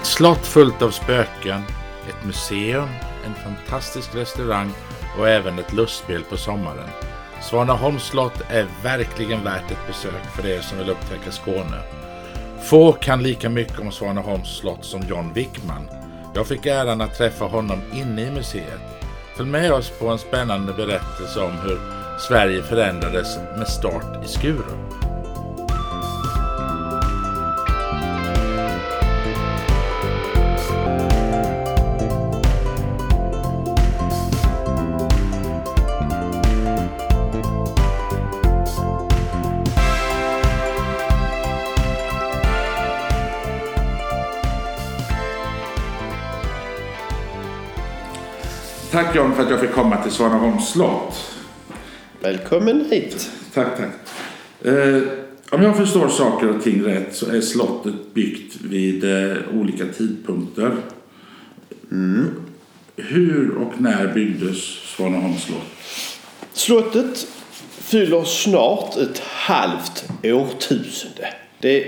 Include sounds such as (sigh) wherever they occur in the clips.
Ett slott fullt av spöken, ett museum, en fantastisk restaurang och även ett lustspel på sommaren. Svaneholms slott är verkligen värt ett besök för er som vill upptäcka Skåne. Få kan lika mycket om Svaneholms slott som John Wickman. Jag fick äran att träffa honom inne i museet. Följ med oss på en spännande berättelse om hur Sverige förändrades med start i Skurup. Tack John för att jag fick komma till Svaneholms slott. Välkommen hit. Tack, tack. Eh, om jag förstår saker och ting rätt så är slottet byggt vid eh, olika tidpunkter. Mm. Hur och när byggdes Svaneholms slott? Slottet fyller snart ett halvt årtusende. Det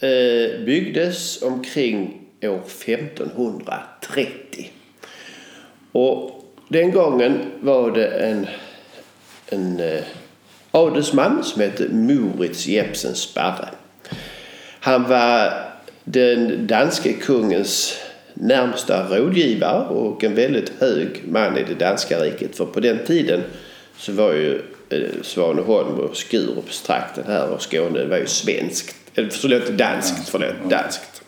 eh, byggdes omkring år 1530. Och den gången var det en, en eh, adelsman som hette Moritz Jepsen Sparre. Han var den danske kungens närmsta rådgivare och en väldigt hög man i det danska riket. För på den tiden så var ju eh, Svaneholm och Skurupstrakten här och Skåne var ju svenskt. Eller förlåt, danskt. Förlåt, danskt.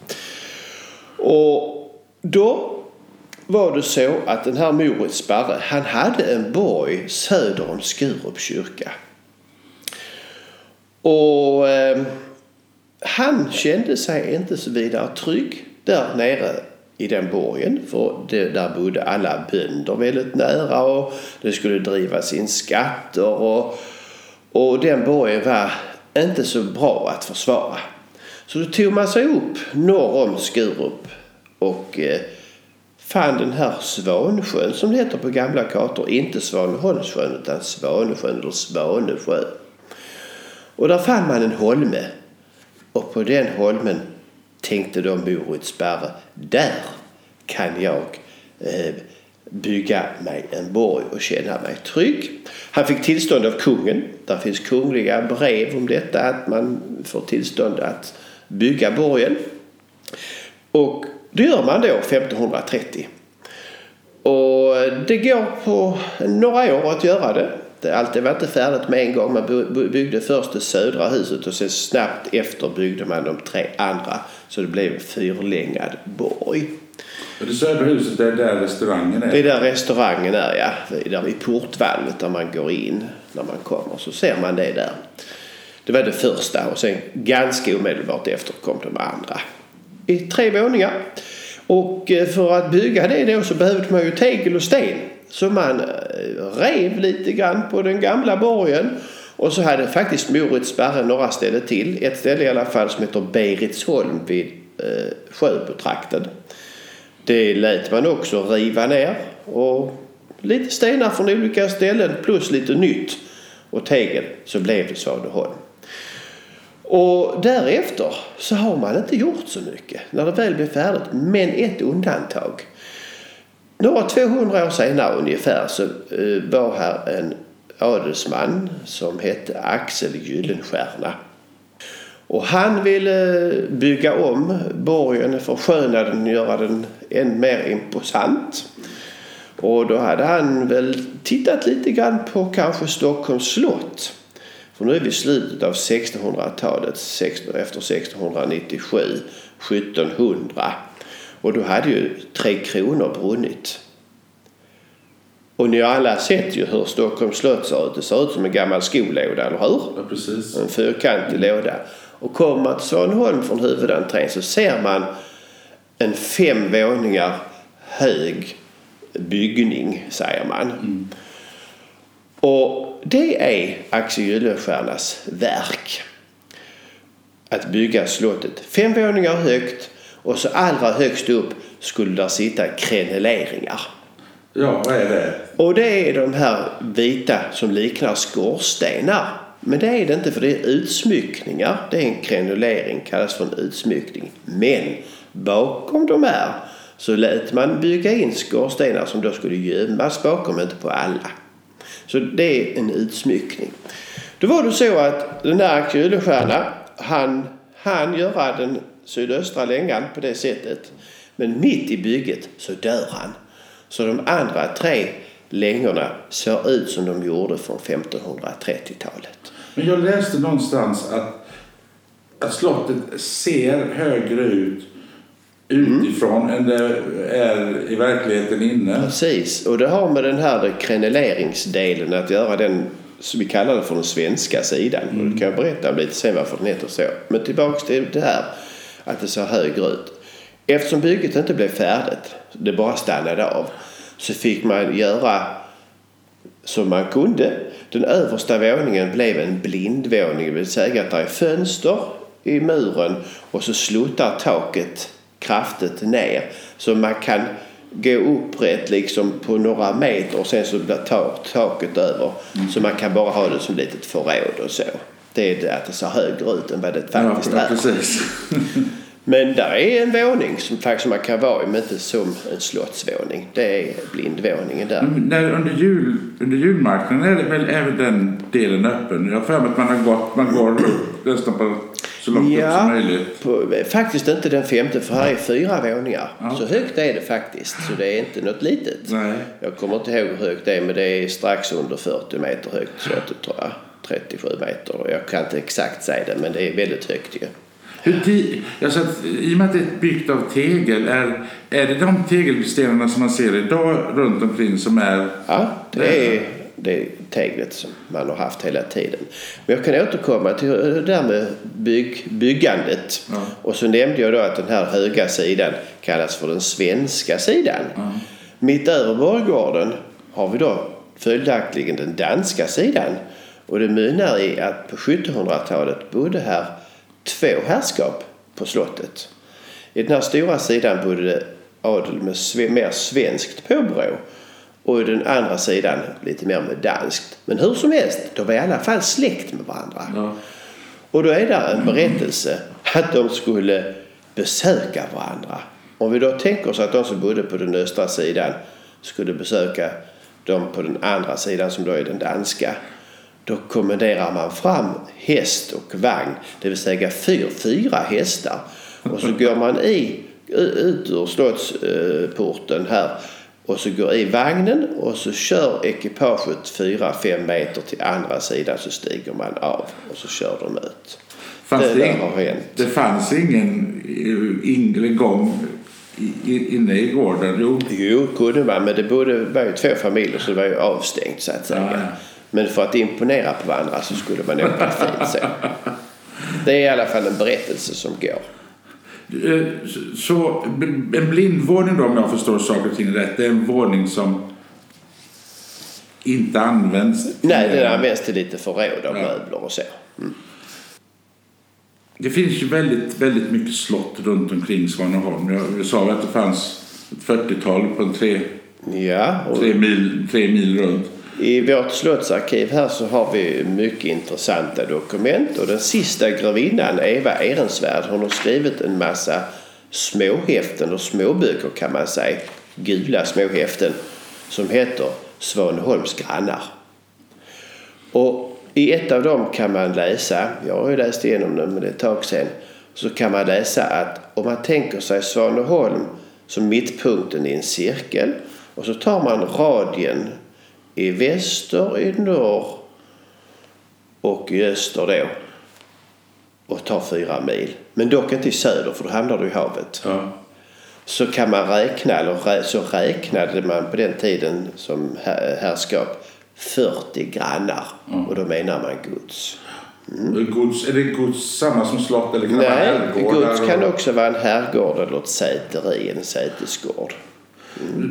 Och då var det så att den här Moritz Sparre, han hade en borg söder om Skurups kyrka. Och eh, han kände sig inte så vidare trygg där nere i den borgen. För det, där bodde alla bönder väldigt nära och det skulle drivas in skatter och, och den borgen var inte så bra att försvara. Så då tog man sig upp norr om Skurup och eh, fann den här Svansjön som det heter på gamla kartor. Inte Svaneholmssjön utan Svanesjön eller Svanesjö. Och där fann man en holme. Och på den holmen tänkte då Moritz Sparre, där kan jag eh, bygga mig en borg och känna mig trygg. Han fick tillstånd av kungen. Där finns kungliga brev om detta att man får tillstånd att bygga borgen. Och det gör man då 1530. Och det går på några år att göra det. Allt var inte färdigt med en gång. Man byggde först det södra huset och sen snabbt efter byggde man de tre andra. Så det blev en fyrlängad borg. Och det södra huset, det är där restaurangen är? Det är där restaurangen är, ja. Där vid portvalvet där man går in när man kommer. Så ser man det där. Det var det första och sen ganska omedelbart efter kom de andra i tre våningar. Och eh, för att bygga det då så behövde man ju tegel och sten. Så man eh, rev lite grann på den gamla borgen. Och så hade faktiskt Moritz Berre några ställen till. Ett ställe i alla fall som heter Beritsholm vid eh, Sjöbotrakten. Det lät man också riva ner. Och lite stenar från olika ställen plus lite nytt. Och tegel så blev det Svaneholm. Och därefter så har man inte gjort så mycket när det väl blir färdigt. Men ett undantag. Några 200 år senare ungefär så eh, var här en adelsman som hette Axel Gyllenstierna. Och han ville bygga om borgen, försköna den, göra den än mer imposant. Och då hade han väl tittat lite grann på kanske Stockholms slott. För nu är vi i slutet av 1600-talet, efter 1697, 1700. Och då hade ju Tre Kronor brunnit. Och ni har alla sett ju hur Stockholms slott ser ut. Det ser ut som en gammal skolåda, eller hur? Ja, precis. En fyrkantig mm. låda. Och kommer man till Svaneholm från huvudentrén så ser man en fem våningar hög byggning, säger man. Mm. Och det är Axel Gyllenstiernas verk. Att bygga slottet fem våningar högt och så allra högst upp skulle där sitta kreneleringar. Ja, vad är det? Och det är de här vita som liknar skorstenar. Men det är det inte för det är utsmyckningar. Det är en krenulering, kallas för en utsmyckning. Men bakom de här så lät man bygga in skorstenar som då skulle gömmas bakom, inte på alla. Så det är en utsmyckning. Då var det så att den där Axel Gyllenstierna, han han göra den sydöstra längan på det sättet. Men mitt i bygget så dör han. Så de andra tre längorna ser ut som de gjorde från 1530-talet. Men jag läste någonstans att, att slottet ser högre ut utifrån mm. än det är i verkligheten inne. Precis, och det har med den här kreneleringsdelen att göra. Den som vi kallar det för den svenska sidan. Mm. Och det kan jag berätta lite sen varför den heter så. Men tillbaks till det här att det ser högre ut. Eftersom bygget inte blev färdigt, det bara stannade av, så fick man göra som man kunde. Den översta våningen blev en blindvåning, det vill säga att det är fönster i muren och så sluttar taket kraftigt ner. Så man kan gå upprätt liksom på några meter och sen så blir taket över. Mm. Så man kan bara ha det som litet förråd och så. Det är det att det ser högre ut än vad det faktiskt ja, är. Precis. (laughs) Men där är en våning som faktiskt man kan vara i, men inte som en slottsvåning. Det är blindvåningen där. När, under, jul, under julmarknaden är det väl även den delen öppen? Jag har för mig att man har gått, man går nästan på så långt ja, upp som möjligt? På, faktiskt inte den femte för här är fyra våningar. Ja. Så högt är det faktiskt. Så det är inte något litet. Nej. Jag kommer inte ihåg hur högt det är men det är strax under 40 meter högt slottet tror jag. 37 meter. Jag kan inte exakt säga det men det är väldigt högt ju. Hur, alltså, I och med att det är byggt av tegel, är, är det de tegelstenarna som man ser idag runt omkring som är... Ja, det är det teglet som man har haft hela tiden. Men jag kan återkomma till det där med bygg, byggandet. Ja. Och så nämnde jag då att den här höga sidan kallas för den svenska sidan. Ja. Mitt över borggården har vi då följaktligen den danska sidan. Och det mynnar i att på 1700-talet bodde här två herrskap på slottet. I den här stora sidan bodde det adel med mer svenskt påbrå och den andra sidan lite mer med danskt. Men hur som helst, de var i alla fall släkt med varandra. Ja. Och då är det en berättelse att de skulle besöka varandra. Om vi då tänker oss att de som bodde på den östra sidan skulle besöka de på den andra sidan som då är den danska. Då kommenderar man fram häst och vagn, det vill säga fyr, fyra hästar. Och så går man i, ut ur slottsporten här och så går i vagnen och så kör ekipaget 4-5 meter till andra sidan så stiger man av och så kör de ut. Fanns det, det, har hänt. det fanns ingen ingång inne i gården? Jo, jo kunde man men det bodde, var ju två familjer så det var ju avstängt så att säga. Ja, ja. Men för att imponera på varandra så skulle man åka fint så. (laughs) Det är i alla fall en berättelse som går. Eh, så en blindvåning då om jag förstår saker och ting rätt, det är en våning som inte används? Nej, den används till lite förråd av ja. möbler och så. Mm. Det finns ju väldigt, väldigt mycket slott runt omkring Svaneholm. Jag sa att det fanns ett 40-tal på en tre, ja, och... tre, mil, tre mil runt. I vårt slottsarkiv här så har vi mycket intressanta dokument och den sista grevinnan Eva Ehrensvärd hon har skrivit en massa småhäften och småböcker kan man säga. Gula småhäften som heter Svaneholms grannar. Och i ett av dem kan man läsa, jag har ju läst igenom dem men det är ett tag sedan, så kan man läsa att om man tänker sig Svaneholm som mittpunkten i en cirkel och så tar man radien i väster, i norr och i öster då och tar fyra mil. Men dock inte i söder för då hamnar du i havet. Ja. Så kan man räkna, eller så räknade man på den tiden som härskap 40 grannar mm. och då menar man gods. Mm. gods. Är det gods samma som slott eller kan Nej, det vara gods kan också vara en herrgård eller ett säteri, en sätesgård.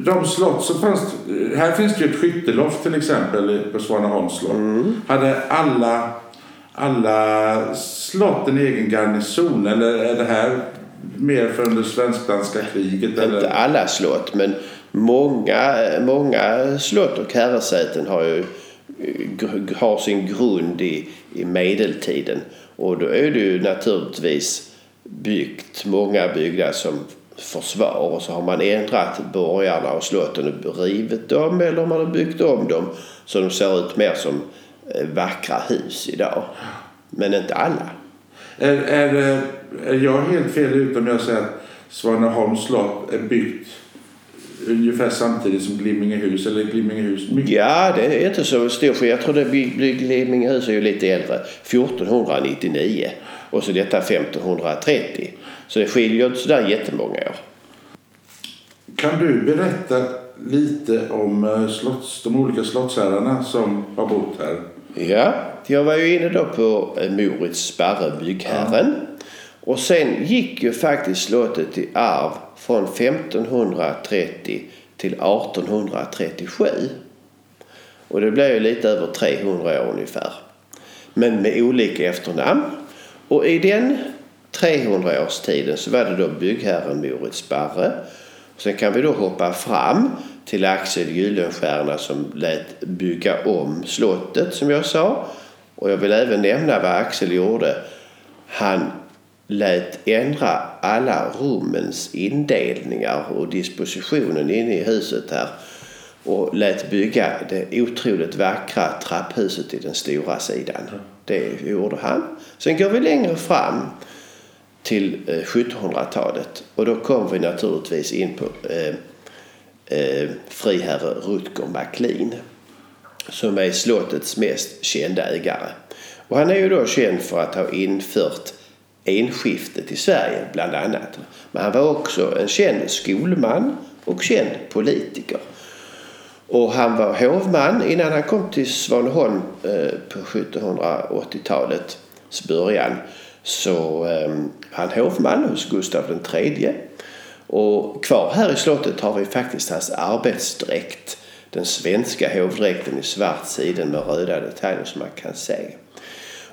De slott som fanns, här finns det ju ett skytteloft till exempel på Svaneholms slott. Mm. Hade alla, alla slott en egen garnison eller är det här mer för under svensk-danska kriget? Eller? Inte alla slott men många, många slott och herresäten har ju har sin grund i, i medeltiden. Och då är det ju naturligtvis byggt många byggnader som försvar och så har man ändrat borgarna och slotten och rivit dem eller man har byggt om dem så de ser ut mer som eh, vackra hus idag. Men inte alla. Är, är, eh, är jag helt fel ute om jag säger att Svaneholms slott är byggt ungefär samtidigt som Glimmingehus eller Glimmingehus? Mycket. Ja, det är inte så stor skillnad. Jag tror det Glimmingehus är ju lite äldre. 1499 och så detta 1530. Så det skiljer inte sådär jättemånga år. Kan du berätta lite om eh, slotts, de olika slottsherrarna som har bott här? Ja, jag var ju inne då på eh, Moritz Sparre, byggherren. Ja. Och sen gick ju faktiskt slottet i arv från 1530 till 1837. Och det blev ju lite över 300 år ungefär. Men med olika efternamn. Och i den 300-årstiden så var det då byggherren Moritz Barre. Sen kan vi då hoppa fram till Axel Gyllenstierna som lät bygga om slottet som jag sa. Och jag vill även nämna vad Axel gjorde. Han lät ändra alla rummens indelningar och dispositionen inne i huset här och lät bygga det otroligt vackra trapphuset i den stora sidan. Det gjorde han. Sen går vi längre fram till eh, 1700-talet och då kom vi naturligtvis in på eh, eh, friherre Rutger Maclean som är slottets mest kända ägare. Och han är ju då känd för att ha infört enskiftet i Sverige bland annat. Men han var också en känd skolman och känd politiker. Och han var hovman innan han kom till Svaneholm eh, på 1780-talets början. Så eh, han hovman hos Gustav III. Och kvar här i slottet har vi faktiskt hans arbetsdräkt. Den svenska hovdräkten i svart siden med röda detaljer som man kan se.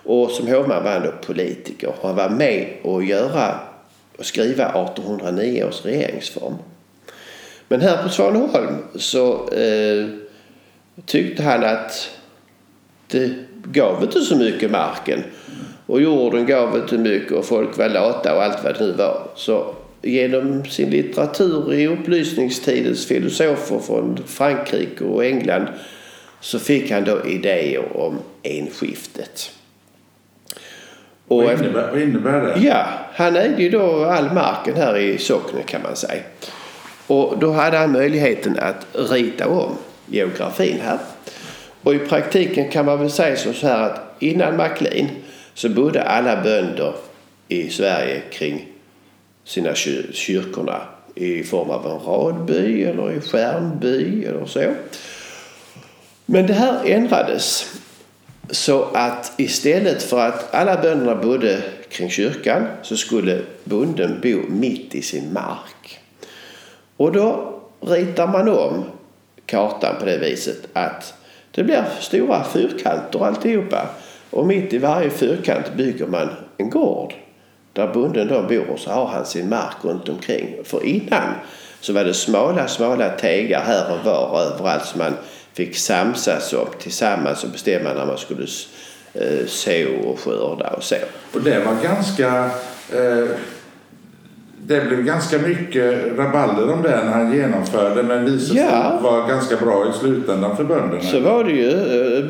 Och som hovman var han då politiker. Han var med och göra och skriva 1809 års regeringsform. Men här på Svaneholm så eh, tyckte han att det gav inte så mycket marken. Och jorden gav inte mycket och folk var lata och allt vad det nu var. Så genom sin litteratur i upplysningstidens filosofer från Frankrike och England så fick han då idéer om enskiftet. Och vad, innebär, vad innebär det? Ja, han ägde ju då all marken här i socknen kan man säga. Och då hade han möjligheten att rita om geografin här. Och i praktiken kan man väl säga så här att innan Maclean så bodde alla bönder i Sverige kring sina kyrkorna i form av en radby eller i skärmby eller så. Men det här ändrades så att istället för att alla bönderna bodde kring kyrkan så skulle bonden bo mitt i sin mark. Och då ritar man om kartan på det viset att det blir stora fyrkanter alltihopa. Och mitt i varje fyrkant bygger man en gård där bonden då bor och så har han sin mark runt omkring. För innan så var det smala, smala tegar här och var överallt Så man fick samsas om tillsammans och bestämma när man skulle eh, så och skörda och så. Och det var ganska eh, det blev ganska mycket rabalder om det när han genomförde men visade ja. vara ganska bra i slutändan för bönderna. Så var det ju. Eh,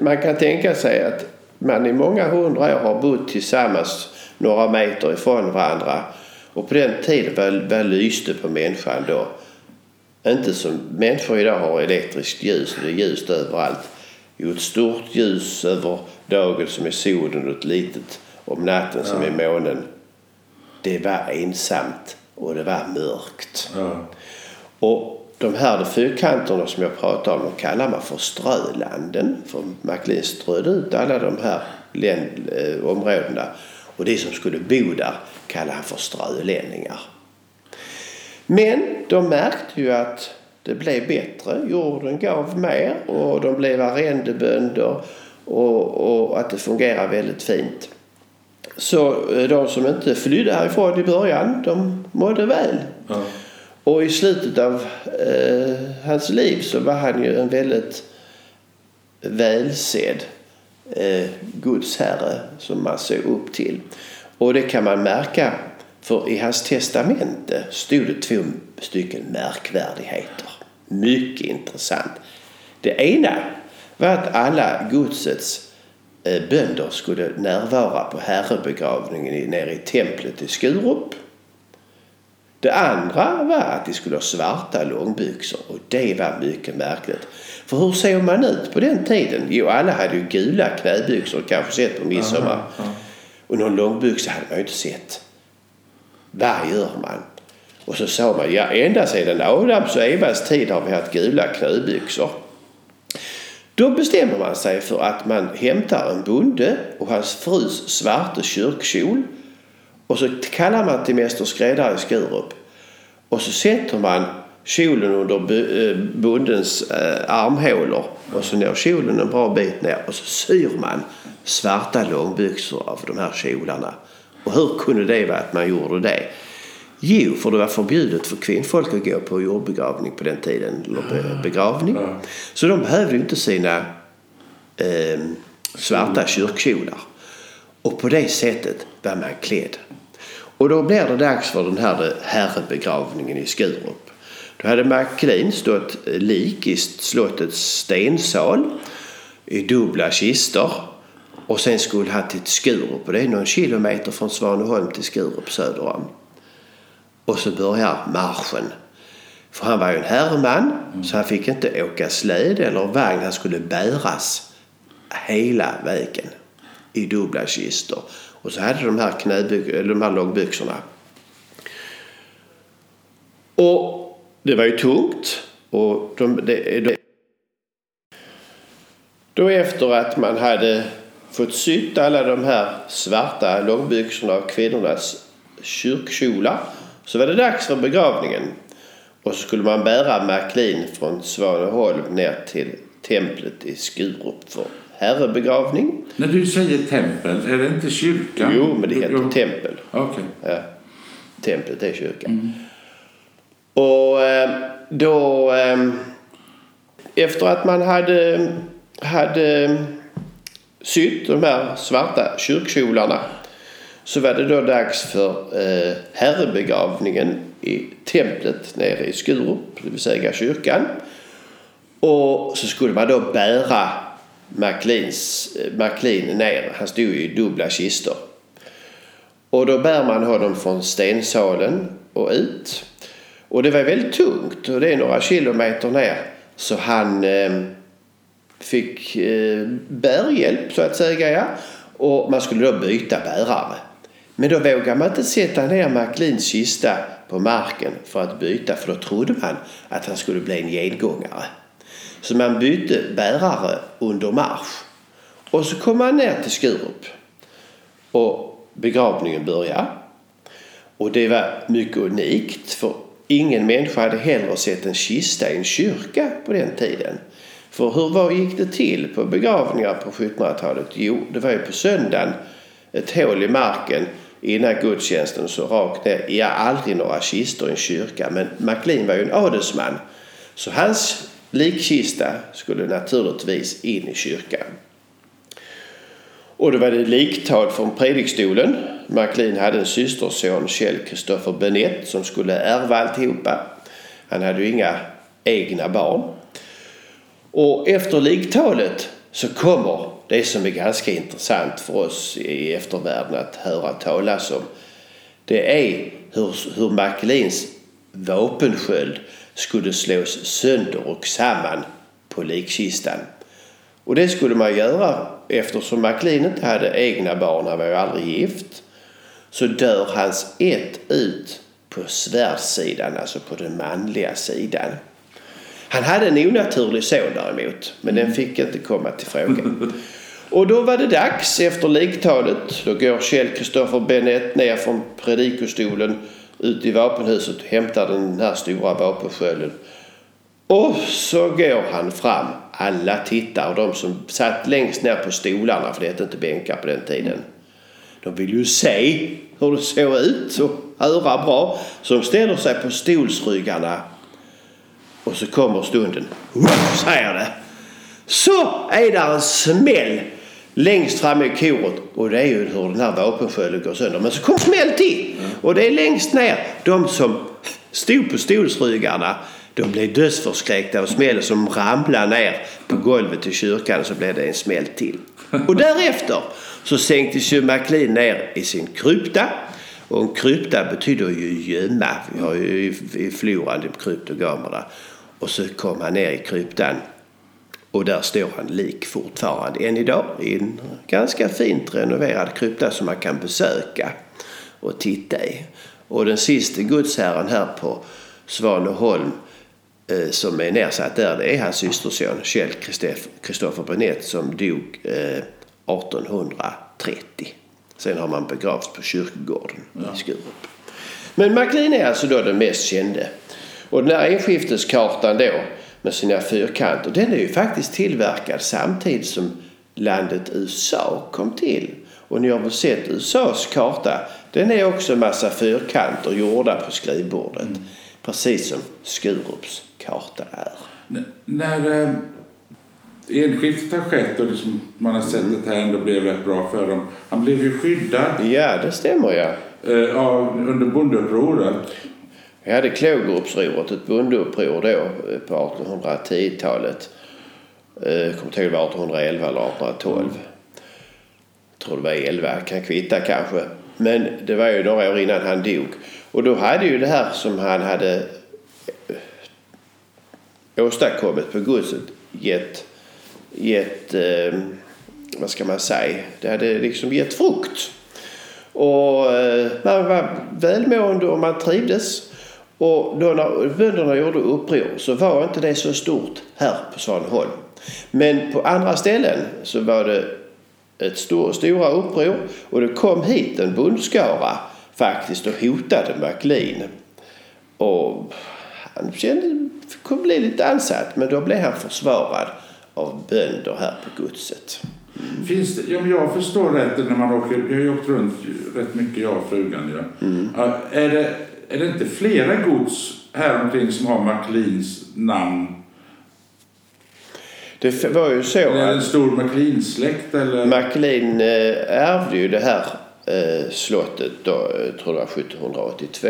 man kan tänka sig att man i många hundra år har bott tillsammans några meter ifrån varandra. Och på den tiden vad lyste på människan då? Inte som människor idag har elektriskt ljus och det är ljust överallt. Jo, ett stort ljus över dagen som är solen och ett litet om natten som ja. är månen. Det var ensamt och det var mörkt. Ja. Och de här fyrkanterna som jag pratade om de kallar man för strölanden. För Maclean strödde ut alla de här eh, områdena. Och de som skulle bo där kallar han för strölänningar. Men de märkte ju att det blev bättre. Jorden gav mer och de blev arrendebönder och, och att det fungerar väldigt fint. Så eh, de som inte flydde härifrån i början, de mådde väl. Ja. Och i slutet av eh, hans liv så var han ju en väldigt välsedd eh, gudsherre som man såg upp till. Och det kan man märka för i hans testamente stod det två stycken märkvärdigheter. Mycket intressant. Det ena var att alla godsets eh, bönder skulle närvara på herrebegravningen nere i templet i Skurup. Det andra var att de skulle ha svarta långbyxor och det var mycket märkligt. För hur såg man ut på den tiden? Jo, alla hade ju gula knäbyxor, kanske sett på midsommar. Aha, ja. Och någon långbyxa hade man ju inte sett. Vad gör man? Och så sa man, ja ända sedan Adams och Evas tid har vi haft gula knäbyxor. Då bestämmer man sig för att man hämtar en bonde och hans frus svarta kyrkkjol och så kallar man till Mäster Skräddare i Skurup. Och så sätter man kjolen under eh, bondens eh, armhålor och så når kjolen en bra bit ner och så syr man svarta långbyxor av de här kjolarna. Och hur kunde det vara att man gjorde det? Jo, för det var förbjudet för kvinnfolk att gå på jordbegravning på den tiden. Eller begravning. Så de behövde inte sina eh, svarta kyrkkjolar. Och på det sättet var man klädd. Och då blir det dags för den här herrebegravningen i Skurup. Då hade MacLean stått lik i slottets stensal i dubbla kistor. Och sen skulle han till Skurup och det är någon kilometer från Svaneholm till Skurup söder om. Och så börjar marschen. För han var ju en herreman mm. så han fick inte åka släde eller vagn. Han skulle bäras hela vägen i dubbla kistor. Och så hade de här, knäby- de här långbyxorna. Och det var ju tungt. Och de, det, de, då efter att man hade fått sytt alla de här svarta långbyxorna av kvinnornas kyrkkjolar så var det dags för begravningen. Och så skulle man bära MacLean från Svaneholm ner till templet i Skurup för herrebegravning. När du säger tempel, är det inte kyrkan? Jo, men det heter Jo. tempel. Okej. Ja. Templet är kyrkan. Och eh, då eh, efter att man hade, hade sytt de här svarta kyrkkjolarna så var det då dags för eh, herrebegravningen i templet nere i Skurup, det vill säga kyrkan. Och så skulle man då bära MacLeans, eh, MacLean ner. Han stod ju i dubbla kistor. Och då bär man honom från stensalen och ut. Och det var väldigt tungt och det är några kilometer ner. Så han eh, fick eh, bärhjälp så att säga. Ja. Och man skulle då byta bärare. Men då vågade man inte sätta ner McLeans kista på marken för att byta för då trodde man att han skulle bli en gengångare. Så man bytte bärare under marsch. Och så kom man ner till Skurup. Och begravningen började. Och det var mycket unikt för ingen människa hade heller sett en kista i en kyrka på den tiden. För hur var, gick det till på begravningar på 1700-talet? Jo, det var ju på söndagen ett hål i marken innan gudstjänsten så rakt ner. Ja, aldrig några kistor i en kyrka. Men MacLean var ju en adelsman. Så hans likkista skulle naturligtvis in i kyrkan. Och då var det liktal från predikstolen. MacLean hade en systerson, Kjell Kristoffer Benett, som skulle ärva alltihopa. Han hade ju inga egna barn. Och efter liktalet så kommer det som är ganska intressant för oss i eftervärlden att höra talas om. Det är hur, hur MacLeans vapensköld skulle slås sönder och samman på likkistan. Och det skulle man göra eftersom MacLean inte hade egna barn, han var ju aldrig gift. Så dör hans ett ut på svärdssidan, alltså på den manliga sidan. Han hade en onaturlig son däremot, men den fick inte komma till fråga. Och då var det dags efter liktalet. Då går Kjell Kristoffer Benett ner från predikostolen ut i vapenhuset och hämtar den här stora vapenskölden. Och så går han fram. Alla tittar och de som satt längst ner på stolarna, för det hette inte bänkar på den tiden. De vill ju se hur det såg ut och höra bra. Så de ställer sig på stolsryggarna. Och så kommer stunden. Woof, säger det. Så är det en smäll längst fram i koret och det är ju hur den här vapenskölden går sönder. Men så kommer smäll till och det är längst ner. De som stod på stolsryggarna de blev dödsförskräckta av smällen som ramlade ner på golvet i kyrkan så blev det en smäll till. Och därefter så sänktes ju McLean ner i sin krypta. Och en krypta betyder ju gömma. Vi har ju i floran kryptogamerna. Och så kom han ner i kryptan och där står han lik fortfarande än idag i en ganska fint renoverad krypta som man kan besöka och titta i. Och den sista gudsherren här på Svaneholm eh, som är nedsatt där, det är hans systerson Kjell Kristoffer Brenett som dog eh, 1830. Sen har man begravts på kyrkogården ja. i Skurup. Men MacLean är alltså då den mest kände. Och den här enskifteskartan då med sina fyrkanter. Den är ju faktiskt tillverkad samtidigt som landet USA kom till. Och ni har väl sett USAs karta? Den är också en massa fyrkanter gjorda på skrivbordet. Mm. Precis som Skurups karta är. N när eh, enskiftet har skett och liksom man har sett att det här ändå blev rätt bra för dem. Han blev ju skyddad. Ja, det stämmer ja. Eh, under bondeupproret. Vi hade Klågerupproret, ett bondeuppror då eh, på 1810-talet. Jag kommer inte ihåg 1811 eller 1812. Jag tror det var 11, kan kvitta kanske. Men det var ju några år innan han dog. Och då hade ju det här som han hade eh, åstadkommit på godset gett, gett eh, vad ska man säga, det hade liksom gett frukt. Och eh, man var välmående och man trivdes. Och då när bönderna gjorde uppror så var inte det så stort här på Svaneholm. Men på andra ställen så var det ett stor, stora uppror och det kom hit en bondskara faktiskt och hotade McLean. Och han kände, kunde bli lite ansatt men då blev han försvarad av bönder här på godset. Mm. Finns det, om jag förstår rätt när man åker, jag har åkt runt rätt mycket jag och frugan. Ja. Mm. Är det är det inte flera gods här omkring som har McLeans namn? Det var ju så är det en stor McLean-släkt eller? McLean eh, ärvde ju det här eh, slottet då, jag tror var 1782.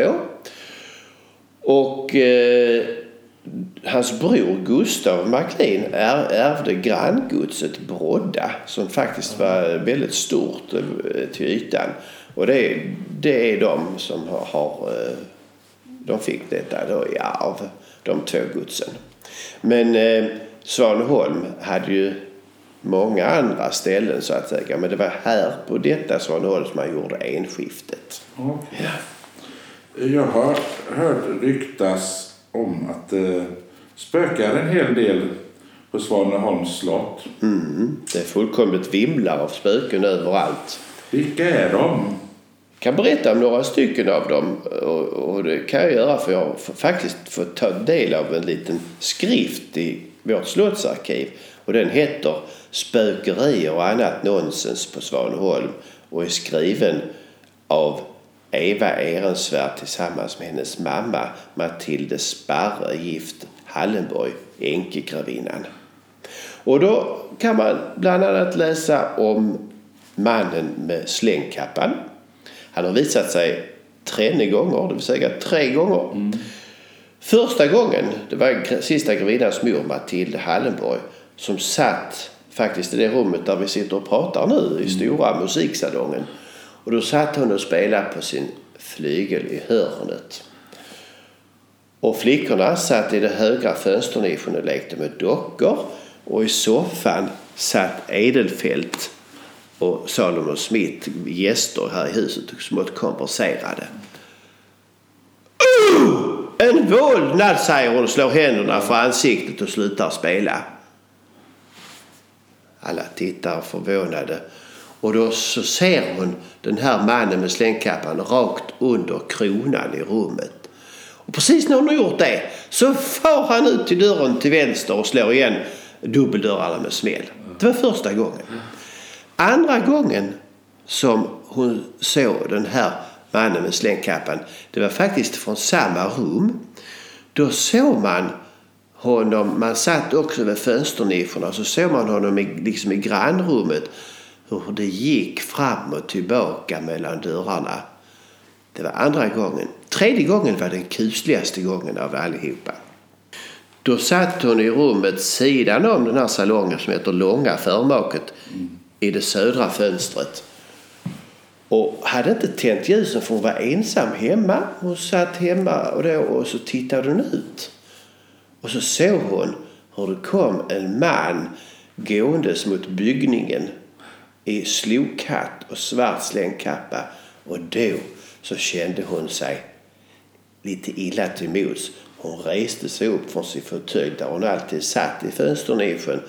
Och eh, hans bror Gustav McLean ärvde granngodset Brodda som faktiskt var väldigt stort eh, till ytan. Och det är, det är de som har, har eh, de fick detta då i arv, de två godsen. Men eh, Svaneholm hade ju många andra ställen så att säga. Men det var här på detta Svaneholm som man gjorde enskiftet. Okay. Ja. Jag har hört ryktas om att det eh, spökar en hel del på Svaneholms slott. Mm, det är fullkomligt vimlar av spöken överallt. Vilka är de? Kan berätta om några stycken av dem. Och, och, det kan jag göra för jag har faktiskt fått ta del av en liten skrift i vårt slottsarkiv. Och den heter Spökerier och annat nonsens på Svaneholm och är skriven av Eva Ehrensvärd tillsammans med hennes mamma Matilde Sparre, gift Hallenborg, änkegravinnan. Och då kan man bland annat läsa om mannen med slängkappan han har visat sig tre gånger, det vill säga tre gånger. Mm. Första gången, det var sista grevinnans mor Matilda Hallenborg som satt faktiskt i det rummet där vi sitter och pratar nu i mm. stora musiksalongen. Och då satt hon och spelade på sin flygel i hörnet. Och flickorna satt i den högra fönsternischen och lekte med dockor. Och i soffan satt Edelfelt och Salomon Smith gäster här i huset smått kompenserade. Uh! Oh! En vålnad, säger hon och slår händerna för ansiktet och slutar spela. Alla tittar förvånade. Och då så ser hon den här mannen med slängkappan rakt under kronan i rummet. Och precis när hon har gjort det så far han ut till dörren till vänster och slår igen dubbeldörrarna med smäll. Det var första gången. Andra gången som hon såg den här mannen med slängkappan, det var faktiskt från samma rum. Då såg man honom, man satt också vid fönsternischerna, så såg man honom i, liksom i grannrummet hur det gick fram och tillbaka mellan dörrarna. Det var andra gången. Tredje gången var den kusligaste gången av allihopa. Då satt hon i rummet sidan om den här salongen som heter Långa förmaket i det södra fönstret. Och hade inte tänt ljusen för hon var ensam hemma. Hon satt hemma och, då, och så tittade hon ut. Och så såg hon hur det kom en man gåendes mot byggningen i slokhatt och svart slängkappa. Och då så kände hon sig lite illa till mods. Hon reste sig upp från sin fåtölj där hon alltid satt i fönsternischen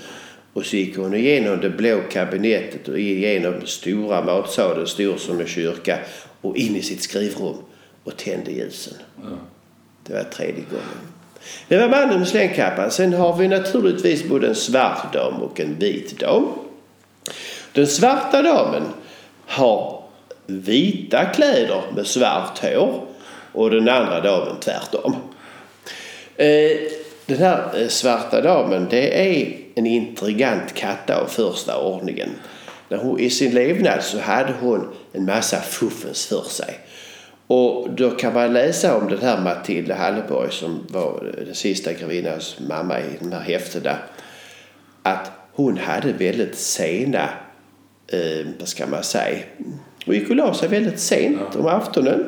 och så gick hon igenom det blå kabinettet och igenom den stora matsalen, stor som en kyrka, och in i sitt skrivrum och tände ljusen. Ja. Det var tredje gången. Det var mannen med slängkappan. Sen har vi naturligtvis både en svart dam och en vit dam. Den svarta damen har vita kläder med svart hår och den andra damen tvärtom. Eh, den här eh, svarta damen det är en intrigant katta av första ordningen. När hon, I sin levnad så hade hon en massa fuffens för sig. Och då kan man läsa om den här Matilda Halleborg som var den sista grevinnans mamma i de här häftena. Att hon hade väldigt sena, eh, vad ska man säga, hon gick och la sig väldigt sent om aftonen.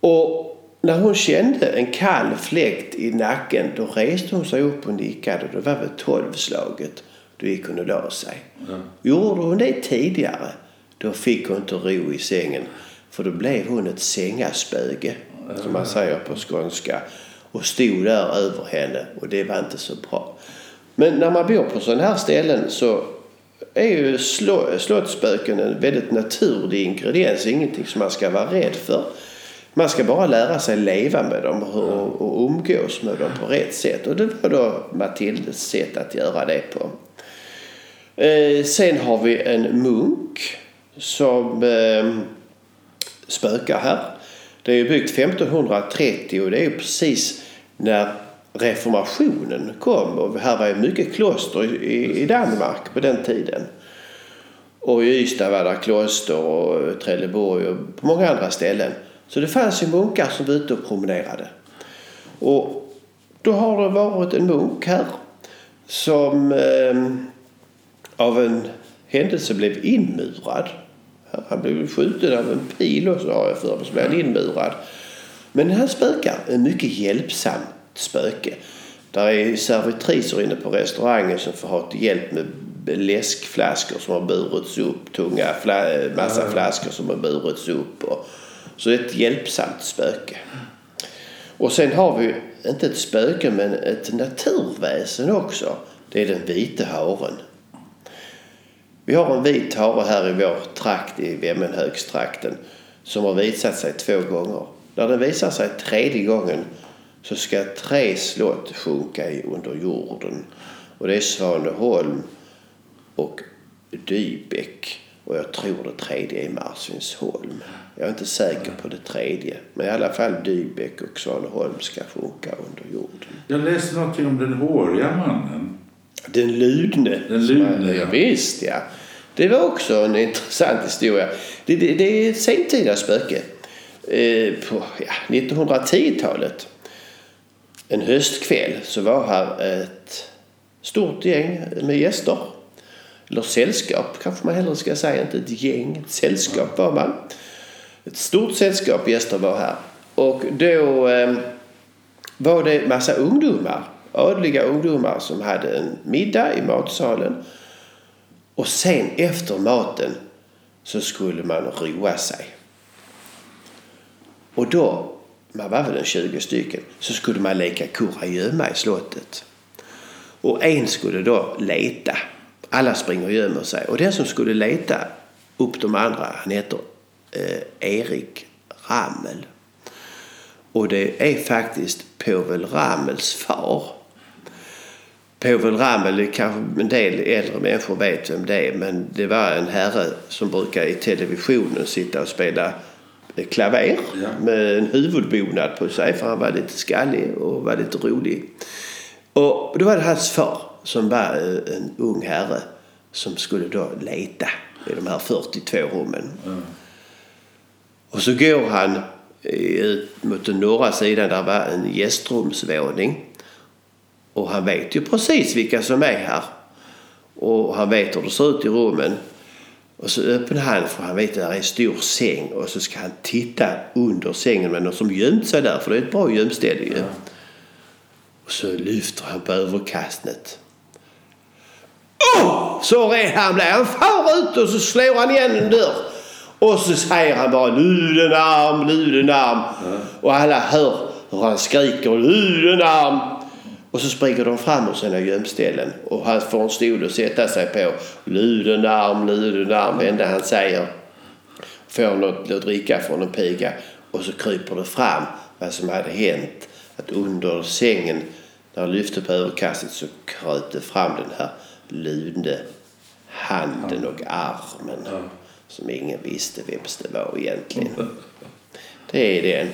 Och när hon kände en kall fläkt i nacken då reste hon sig upp och nickade. Det var väl tolvslaget. Då gick hon och la sig. Ja. Gjorde hon det tidigare då fick hon inte ro i sängen. För då blev hon ett sängaspöge, ja. som man säger på skånska. Och stod där över henne och det var inte så bra. Men när man bor på sådana här ställen så är ju slottsspöken en väldigt naturlig ingrediens. Ingenting som man ska vara rädd för. Man ska bara lära sig leva med dem och, och umgås med dem på rätt sätt. Och det var då Matildes sätt att göra det på. Eh, sen har vi en munk som eh, spökar här. Det är byggt 1530 och det är precis när reformationen kom. Och här var mycket kloster i, i Danmark på den tiden. Och i Ystad var det kloster och Trelleborg och på många andra ställen. Så det fanns ju munkar som var ute och promenerade. Och då har det varit en munk här som eh, av en händelse blev inmurad. Han blev skjuten av en pil och så har jag för mig, så blev han inmurad. Men han spökar, en mycket hjälpsamt spöke. Där är servitriser inne på restaurangen som får ha hjälp med läskflaskor som har burits upp, tunga fla massa flaskor som har burits upp. Och, så det är ett hjälpsamt spöke. Och sen har vi inte ett spöke men ett naturväsen också. Det är den vita haren. Vi har en vit hare här i vår trakt i Vemmenhögstrakten som har visat sig två gånger. När den visar sig tredje gången så ska tre slott sjunka under jorden. Och det är Svaneholm och Dybeck och jag tror det tredje är Marsvinsholm. Jag är inte säker på det tredje. Men i alla fall Dybeck och Svaneholm ska sjunka under jorden. Jag läste någonting om den håriga mannen. Den ludne. Den ludne, ja. Visst, ja. Det var också en intressant historia. Det, det, det är ett sentida spöke. Eh, på ja, 1910-talet. En höstkväll så var här ett stort gäng med gäster. Eller sällskap kanske man hellre ska säga. Inte ett gäng. Ett sällskap var man. Ett stort sällskap gäster var här. Och då eh, var det massa ungdomar. Adliga ungdomar som hade en middag i matsalen. Och sen efter maten så skulle man roa sig. Och då, man var väl en 20 stycken, så skulle man leka kurragömma i slottet. Och en skulle då leta. Alla springer och gömmer sig. Och den som skulle leta upp de andra, han heter eh, Erik Ramel. Och det är faktiskt Povel Ramels far. Povel Ramel, kanske en del äldre människor vet vem det är, men det var en herre som brukar i televisionen sitta och spela klaver med en huvudbonad på sig för han var lite skallig och var lite rolig. Och då var det hans far som var eh, en ung herre som skulle då leta i de här 42 rummen. Och så går han ut mot den norra sidan där var en gästrumsvåning. Och han vet ju precis vilka som är här. Och han vet hur det ser ut i rummen. Och så öppnar han för han vet att det är en stor säng och så ska han titta under sängen med någon som gömt sig där för det är ett bra gömställe ju. Och så lyfter han på överkastnet. Oh! Så rädd han blir. Han far ut och så slår han igen en dörr. Och så säger han bara Ludenarm, Ludenarm. Mm. Och alla hör hur han skriker Ludenarm. Och så springer de fram ur sina gömställen och han får en stol att sätta sig på. Ludenarm, Ludenarm, det enda han säger. Får något att dricka från en piga och så kryper det fram vad som hade hänt. Att under sängen, när han lyfte på överkastet så kröp det fram den här lune handen och armen. Som ingen visste vems det var egentligen. Det är den.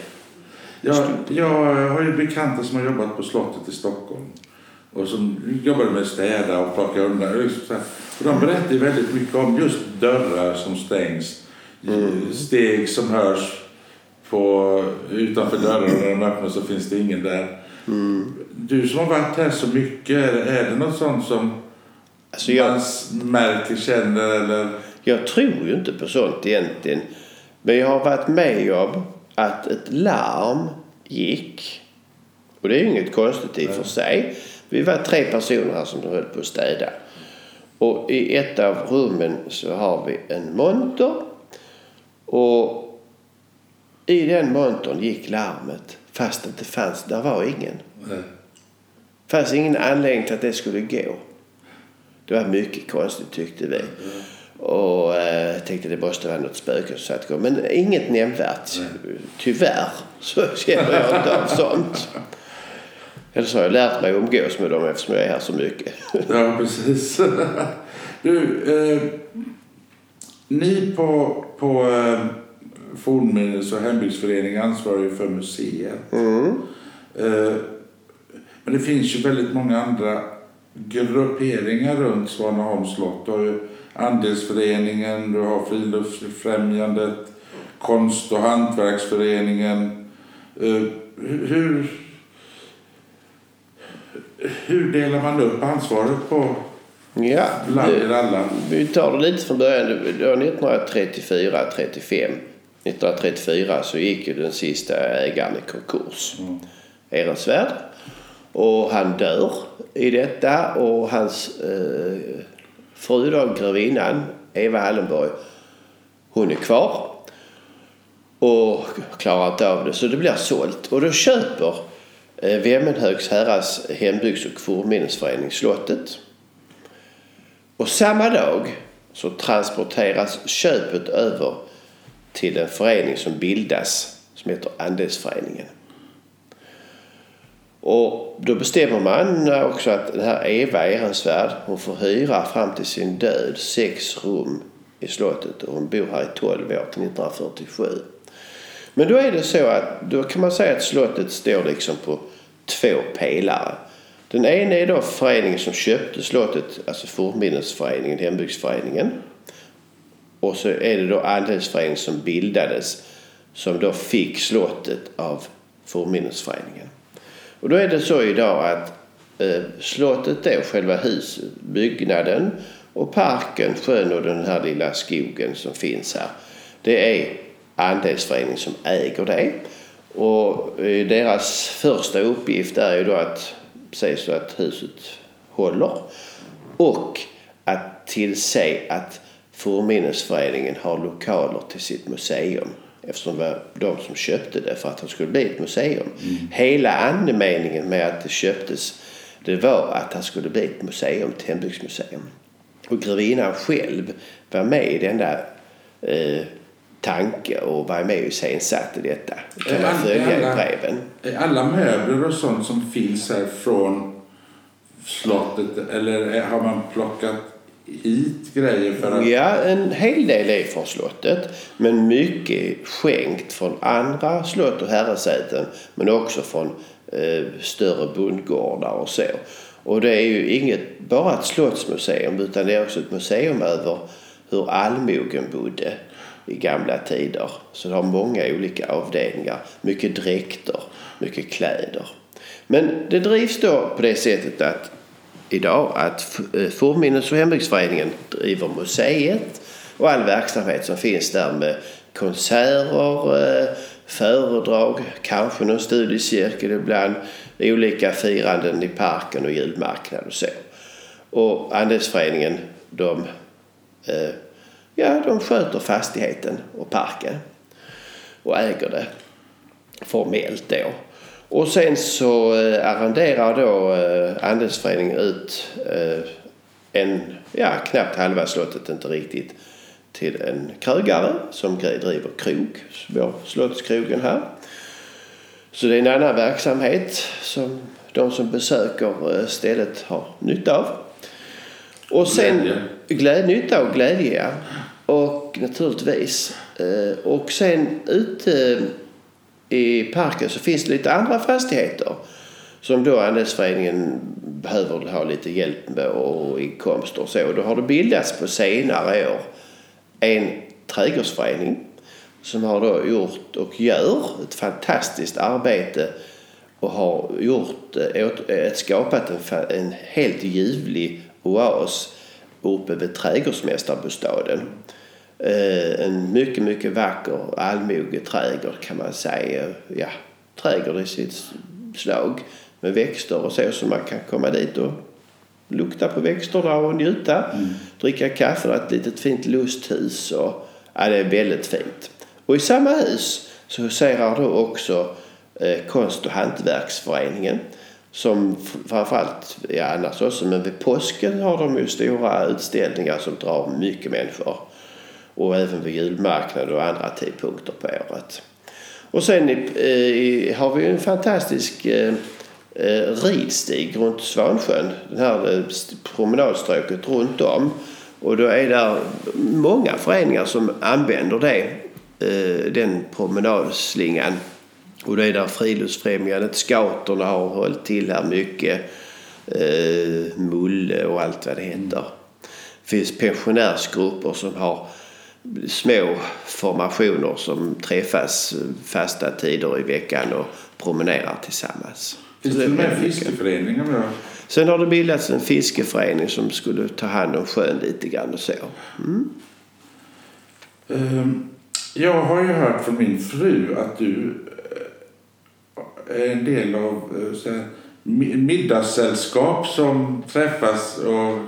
Jag, jag har ju bekanta som har jobbat på slottet i Stockholm. Och som jobbade med städa och plocka undan. Och de berättar väldigt mycket om just dörrar som stängs. Mm. Steg som hörs på, utanför och när de öppnar så finns det ingen där. Mm. Du som har varit här så mycket, är det något sånt som alltså jag, man märker, känner eller? Jag tror ju inte på sånt egentligen. Men jag har varit med om att ett larm gick. Och det är ju inget konstigt i och för sig. Vi var tre personer här som höll på att städa. Och i ett av rummen så har vi en monter. Och i den montern gick larmet fast det inte fanns, där var ingen. Det fanns ingen anledning till att det skulle gå. Det var mycket konstigt tyckte vi. Och eh, tänkte det måste vara något spöke som satt igång. Men inget nämnvärt. Nej. Tyvärr så känner jag inte av sånt. Eller så har jag lärt mig umgås med dem eftersom jag är här så mycket. Ja, precis. Du, eh, ni på, på eh, Fornminnes och hembygdsföreningen ansvarar ju för museer. Mm. Eh, men det finns ju väldigt många andra grupperingar runt Svaneholms slott. Ju Andelsföreningen, du har Friluftsfrämjandet, Konst och hantverksföreningen. Uh, hur, hur delar man upp ansvaret på ja, alla? Vi tar det lite från början. Det var 1934, 35. 1934 så gick ju den sista ägaren i konkurs. Mm. Ehrensvärd. Och han dör i detta och hans eh, fru då, grevinnan Eva Hallenborg, hon är kvar och klarar inte av det så det blir sålt. Och då köper eh, Vemmenhögs herras hembygds och fornminnesförening slottet. Och samma dag så transporteras köpet över till en förening som bildas som heter Andelsföreningen. Och då bestämmer man också att den här Eva Ehrensvärd hon får hyra fram till sin död sex rum i slottet och hon bor här i 12 år till 1947. Men då är det så att då kan man säga att slottet står liksom på två pelare. Den ena är då föreningen som köpte slottet, alltså Fornminnesföreningen, Hembygdsföreningen. Och så är det då andelsföreningen som bildades som då fick slottet av Fornminnesföreningen. Och då är det så idag att eh, slottet är själva husbyggnaden och parken, sjön och den här lilla skogen som finns här. Det är andelsföreningen som äger det. Och eh, deras första uppgift är ju då att se så att huset håller och att tillse att Fornminnesföreningen har lokaler till sitt museum eftersom det var de som köpte det för att det skulle bli ett museum. Mm. Hela andemeningen med att det köptes det var att det skulle bli ett museum, ett hembygdsmuseum. Och grevinnan själv var med i denna eh, tanke och var med och iscensatte detta. Det kan man följa i breven. Alla möbler och sånt som finns här från slottet eller har man plockat hit grejer för att... Ja, en hel del är från slottet. Men mycket skänkt från andra slott och herresäten. Men också från eh, större bondgårdar och så. Och det är ju inget bara ett slottsmuseum utan det är också ett museum över hur allmogen bodde i gamla tider. Så det har många olika avdelningar. Mycket dräkter, mycket kläder. Men det drivs då på det sättet att idag att eh, Fornminnes och hembygdsföreningen driver museet och all verksamhet som finns där med konserter, eh, föredrag, kanske någon studiecirkel ibland, olika firanden i parken och julmarknad och så. Och andelsföreningen de, eh, ja, de sköter fastigheten och parken och äger det formellt då. Och sen så eh, arrenderar då eh, andelsföreningen ut eh, en, ja knappt halva slottet, inte riktigt, till en krögare som driver krog, vår Slottskrogen här. Så det är en annan verksamhet som de som besöker stället har nytta av. Och sen glädje, nytta och glädje. Och naturligtvis. Och sen ute i parken så finns det lite andra fastigheter som då andelsföreningen behöver ha lite hjälp med och inkomster och så. Då har det bildats på senare år en trädgårdsförening som har då gjort och gör ett fantastiskt arbete och har gjort, eh, ett, eh, skapat en, en helt ljuvlig oas uppe vid trädgårdsmästarbostaden. Eh, en mycket, mycket vacker allmogeträdgård kan man säga. Ja, trädgård i sitt slag med växter och så så man kan komma dit och lukta på växterna och njuta. Mm. Dricka kaffe och ett litet fint lusthus. Och, ja, det är väldigt fint. Och i samma hus så huserar då också eh, Konst och hantverksföreningen som framförallt, ja annars också, men vid påsken har de ju stora utställningar som drar mycket människor och även vid julmarknader och andra tidpunkter på året. Och sen eh, har vi en fantastisk eh, eh, ridstig runt Svansjön. Det här eh, promenadstråket runt om. Och då är det många föreningar som använder det, eh, den promenadslingan. Och då är det Friluftsfrämjandet, Scouterna har hållit till här mycket. Eh, Mulle och allt vad det heter. Det finns pensionärsgrupper som har små formationer som träffas fasta tider i veckan och promenerar tillsammans. Finns det med fiskeföreningar då? Sen har det bildats en fiskeförening som skulle ta hand om sjön lite grann och så. Mm. Ehm, jag har ju hört från min fru att du eh, är en del av eh, middagssällskap som träffas och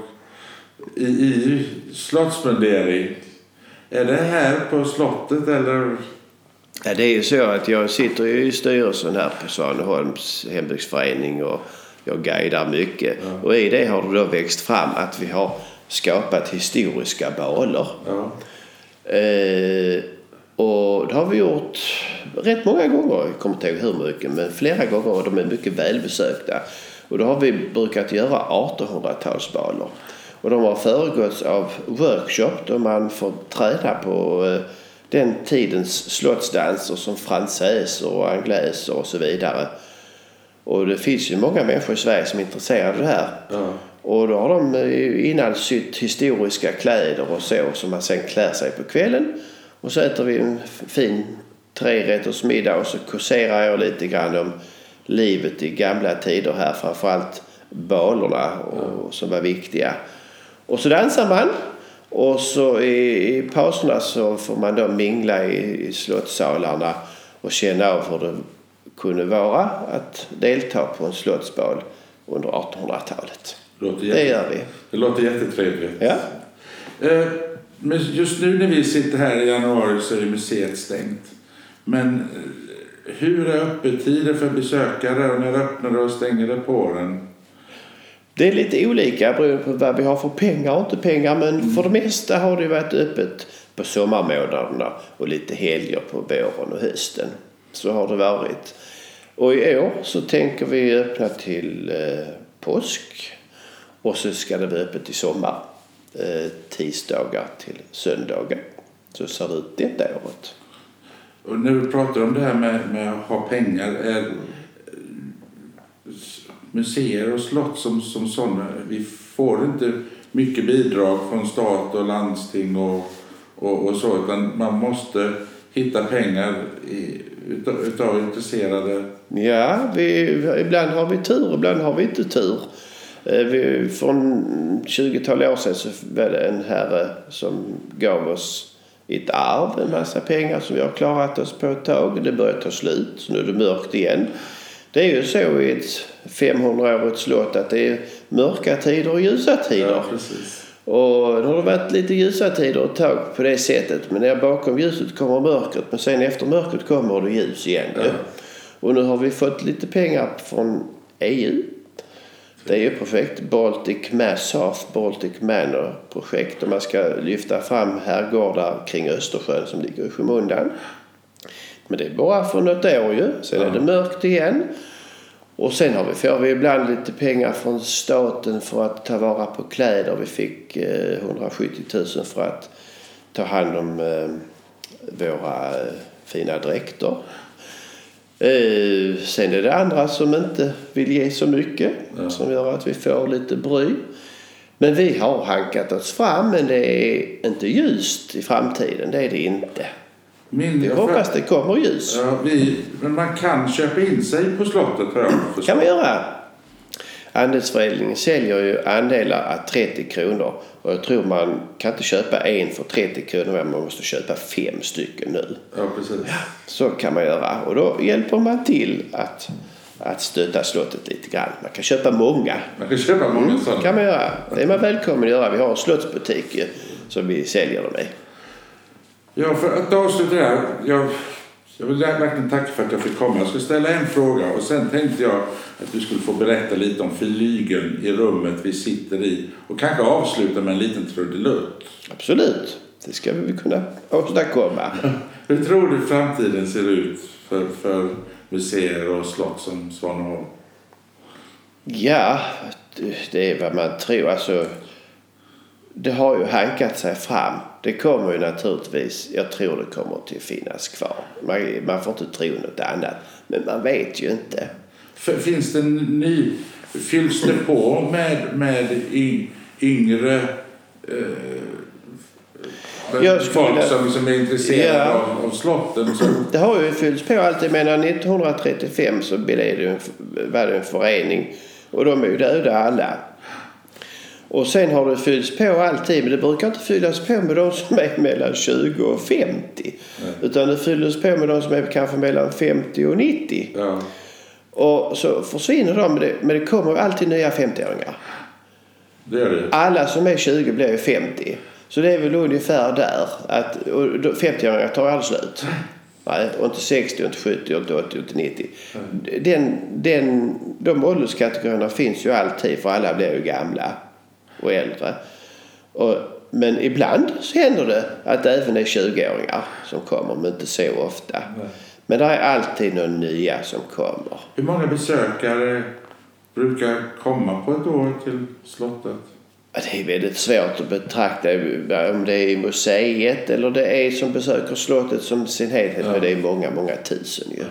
i, i slottsmundering. Är det här på slottet eller? Ja, det är ju så att jag sitter i styrelsen här på Svaneholms hembygdsförening och jag guidar mycket. Ja. Och i det har det då växt fram att vi har skapat historiska baler. Ja. Eh, och det har vi gjort rätt många gånger. Jag kommer inte ihåg hur mycket, men flera gånger och de är mycket välbesökta. Och då har vi brukat göra 1800-talsbaler. Och de har föregåtts av workshop då man får träna på eh, den tidens slottsdanser som fransäser och angläser och så vidare. Och det finns ju många människor i Sverige som är intresserade av det här. Ja. Och då har de eh, innan sytt historiska kläder och så som man sen klär sig på kvällen. Och så äter vi en fin trerättersmiddag och så kurserar jag lite grann om livet i gamla tider här. Framförallt balerna och, ja. som var viktiga. Och så dansar man. Och så i, i pauserna så får man då mingla i, i slottssalarna och känna av hur det kunde vara att delta på en slottsbal under 1800-talet. Det gör vi. Det låter jättetrevligt. Ja. Eh, men just nu när vi sitter här i januari så är museet stängt. Men eh, hur är öppettider för besökare och när öppnar det och stänger det på åren? Det är lite olika beroende på vad vi har för pengar och inte pengar men mm. för det mesta har det varit öppet på sommarmånaderna och lite helger på våren och hösten. Så har det varit. Och i år så tänker vi öppna till eh, påsk och så ska det vara öppet i sommar. Eh, tisdagar till söndagar. Så ser det ut detta året. Och när du pratar om det här med, med att ha pengar. Är, museer och slott som, som sådana, vi får inte mycket bidrag från stat och landsting och, och, och så, utan man måste hitta pengar i, utav, utav intresserade. Ja, vi, ibland har vi tur, ibland har vi inte tur. Eh, vi, från 20-tal år sedan så var det en herre som gav oss ett arv, en massa pengar som vi har klarat oss på ett tag. Det börjar ta slut, så nu är det mörkt igen. Det är ju så i ett 500-årigt slott att det är mörka tider och ljusa tider. Ja. Och det har varit lite ljusa tider ett tag på det sättet. Men där bakom ljuset kommer mörkret. Men sen efter mörkret kommer det ljus igen. Ja. Och nu har vi fått lite pengar från EU. Det är ju projekt Baltic Mass Half Baltic Manor projekt. Och man ska lyfta fram herrgårdar kring Östersjön som ligger i skymundan. Men det är bara för något år ju. Sen är det mörkt igen. Och sen har vi, får vi ibland lite pengar från staten för att ta vara på kläder. Vi fick eh, 170 000 för att ta hand om eh, våra eh, fina dräkter. Eh, sen är det andra som inte vill ge så mycket Ja. som gör att vi får lite bry. Men vi har hankat oss fram men det är inte ljust i framtiden. Det är det inte. Min, Vi hoppas det kommer ljus. Ja, vi, men man kan köpa in sig på slottet har jag förstått. kan man göra. Andelsföreningen säljer ju andelar att 30 kronor. Och jag tror man kan inte köpa en för 30 kronor men man måste köpa fem stycken nu. Ja, precis. Så kan man göra. Och då hjälper man till att, att stötta slottet lite grann. Man kan köpa många. Man kan köpa många sådana. kan man göra. Det är man välkommen att göra. Vi har en slottsbutik som vi säljer dem i. Ja, för att avsluta det här. Jag, jag vill verkligen tacka för att jag fick komma. Jag ska ställa en fråga och sen tänkte jag att du skulle få berätta lite om flygeln i rummet vi sitter i och kanske avsluta med en liten trudelutt. Absolut. Det ska vi kunna åstadkomma. (laughs) Hur tror du framtiden ser ut för, för museer och slott som Svaneholm? Ja, det är vad man tror. Alltså, det har ju hankat sig fram. Det kommer ju naturligtvis, jag tror det kommer till finnas kvar. Man, man får inte tro något annat. Men man vet ju inte. Finns det ny... Fylls det på med, med yngre eh, folk som, som är intresserade Ja. av, av slotten? Så, Det har ju fyllts på alltid. Men 1935 så blev det en, var det en förening. Och de är ju döda alla. Och sen har det fyllts på alltid. Men det brukar inte fyllas på med de som är mellan 20 och 50. Utan det fylls på med de som är kanske mellan 50 och 90. ja. Och så försvinner de. Men det, men det kommer alltid nya 50-åringar. Det gör det. Alla som är 20 blir ju 50. Så det är väl ungefär där. Att, och då- 50-åringar tar aldrig slut. Nej, och inte 60, inte 70, inte 80, inte 90. Den, den, de ålderskategorierna finns ju alltid för alla blir ju gamla och äldre. Och, men ibland så händer det att det även är 20-åringar som kommer, men inte så ofta. Nej. Men det är alltid någon nya som kommer. Hur många besökare brukar komma på ett år till slottet? Ja, Det är väldigt svårt att betrakta om det är i museet eller det är som besöker slottet som sin helhet. Ja. Men det är många, många tusen ju.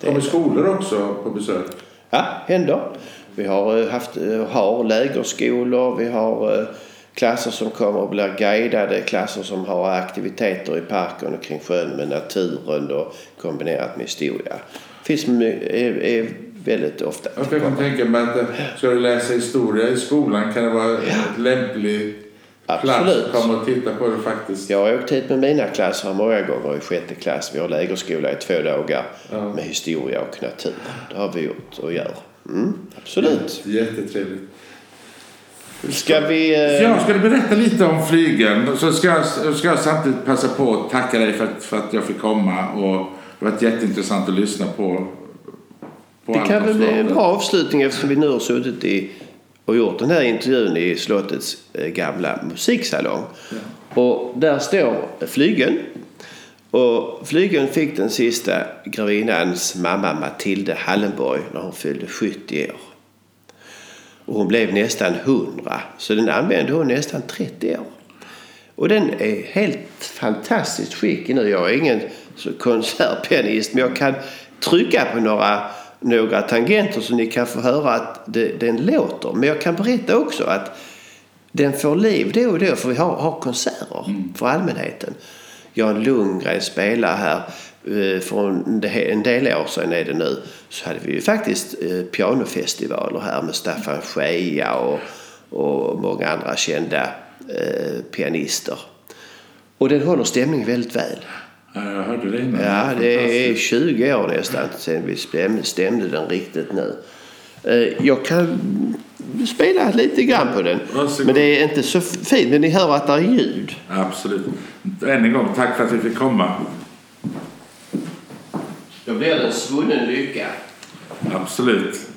Det Kommer är, skolor också på besök? ja, händer. Vi har eh, haft, eh, har lägerskolor, vi har eh, klasser som kommer och blir guidade, klasser som har aktiviteter i parken och kring sjön med naturen och kombinerat med historia. finns är, är väldigt ofta. Jag kan tänka mig att ska du läsa historia i skolan kan det vara ett lämplig plats Absolut. att komma och titta på det faktiskt. Jag har åkt hit med mina klasser många gånger i sjätte klass. Vi har lägerskola i två dagar Ja. med historia och natur. Det har vi gjort och gör. Mm, absolut. Jättetrevligt. Ska vi... eh, Ja, ska du berätta lite om flygeln? Så ska jag, ska jag samtidigt passa på att tacka dig för att, för att jag fick komma. Och det har varit jätteintressant att lyssna på. på Det kan väl bli en bra avslutning eftersom vi nu har suttit i och gjort den här intervjun i slottets eh, gamla musiksalong. Och där står flygeln. Och flygeln fick den sista grevinnans mamma Matilde Hallenborg när hon fyllde 70 år. Och hon blev nästan 100. Så den använde hon nästan 30 år. Och den är helt fantastiskt skick nu. Jag är ingen konsertpianist men jag kan trycka på några några tangenter så ni kan få höra att det, den låter. Men jag kan berätta också att den får liv då och då för vi har, har konserter mm. för allmänheten. Jan Lundgren spelar här. Eh, för en del år sedan är det nu så hade vi ju faktiskt eh, pianofestivaler här med Staffan Schea och, och många andra kända eh, pianister. Och den håller stämningen väldigt väl. Jag hörde det innan. Ja, det är 20 år nästan sedan vi stämde den riktigt nu. Jag kan spela lite grann på den. Men det är inte så fint, men ni hör att det är ljud. Absolut. Än en gång, tack för att vi fick komma. Då blir det en svunnen lycka. Absolut.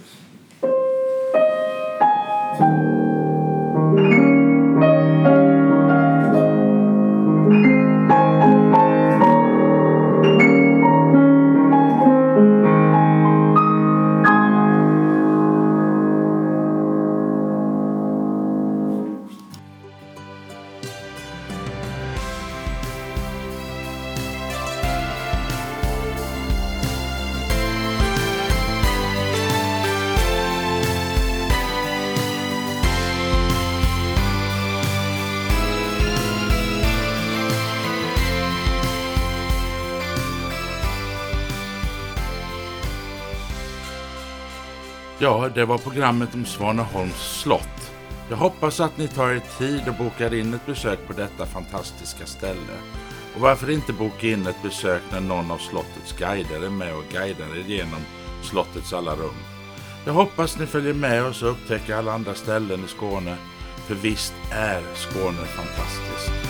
Det var programmet om Svaneholms slott. Jag hoppas att ni tar er tid och bokar in ett besök på detta fantastiska ställe. Och varför inte boka in ett besök när någon av slottets guider är med och guidar er genom slottets alla rum. Jag hoppas ni följer med oss och upptäcker alla andra ställen i Skåne. För visst är Skåne fantastiskt.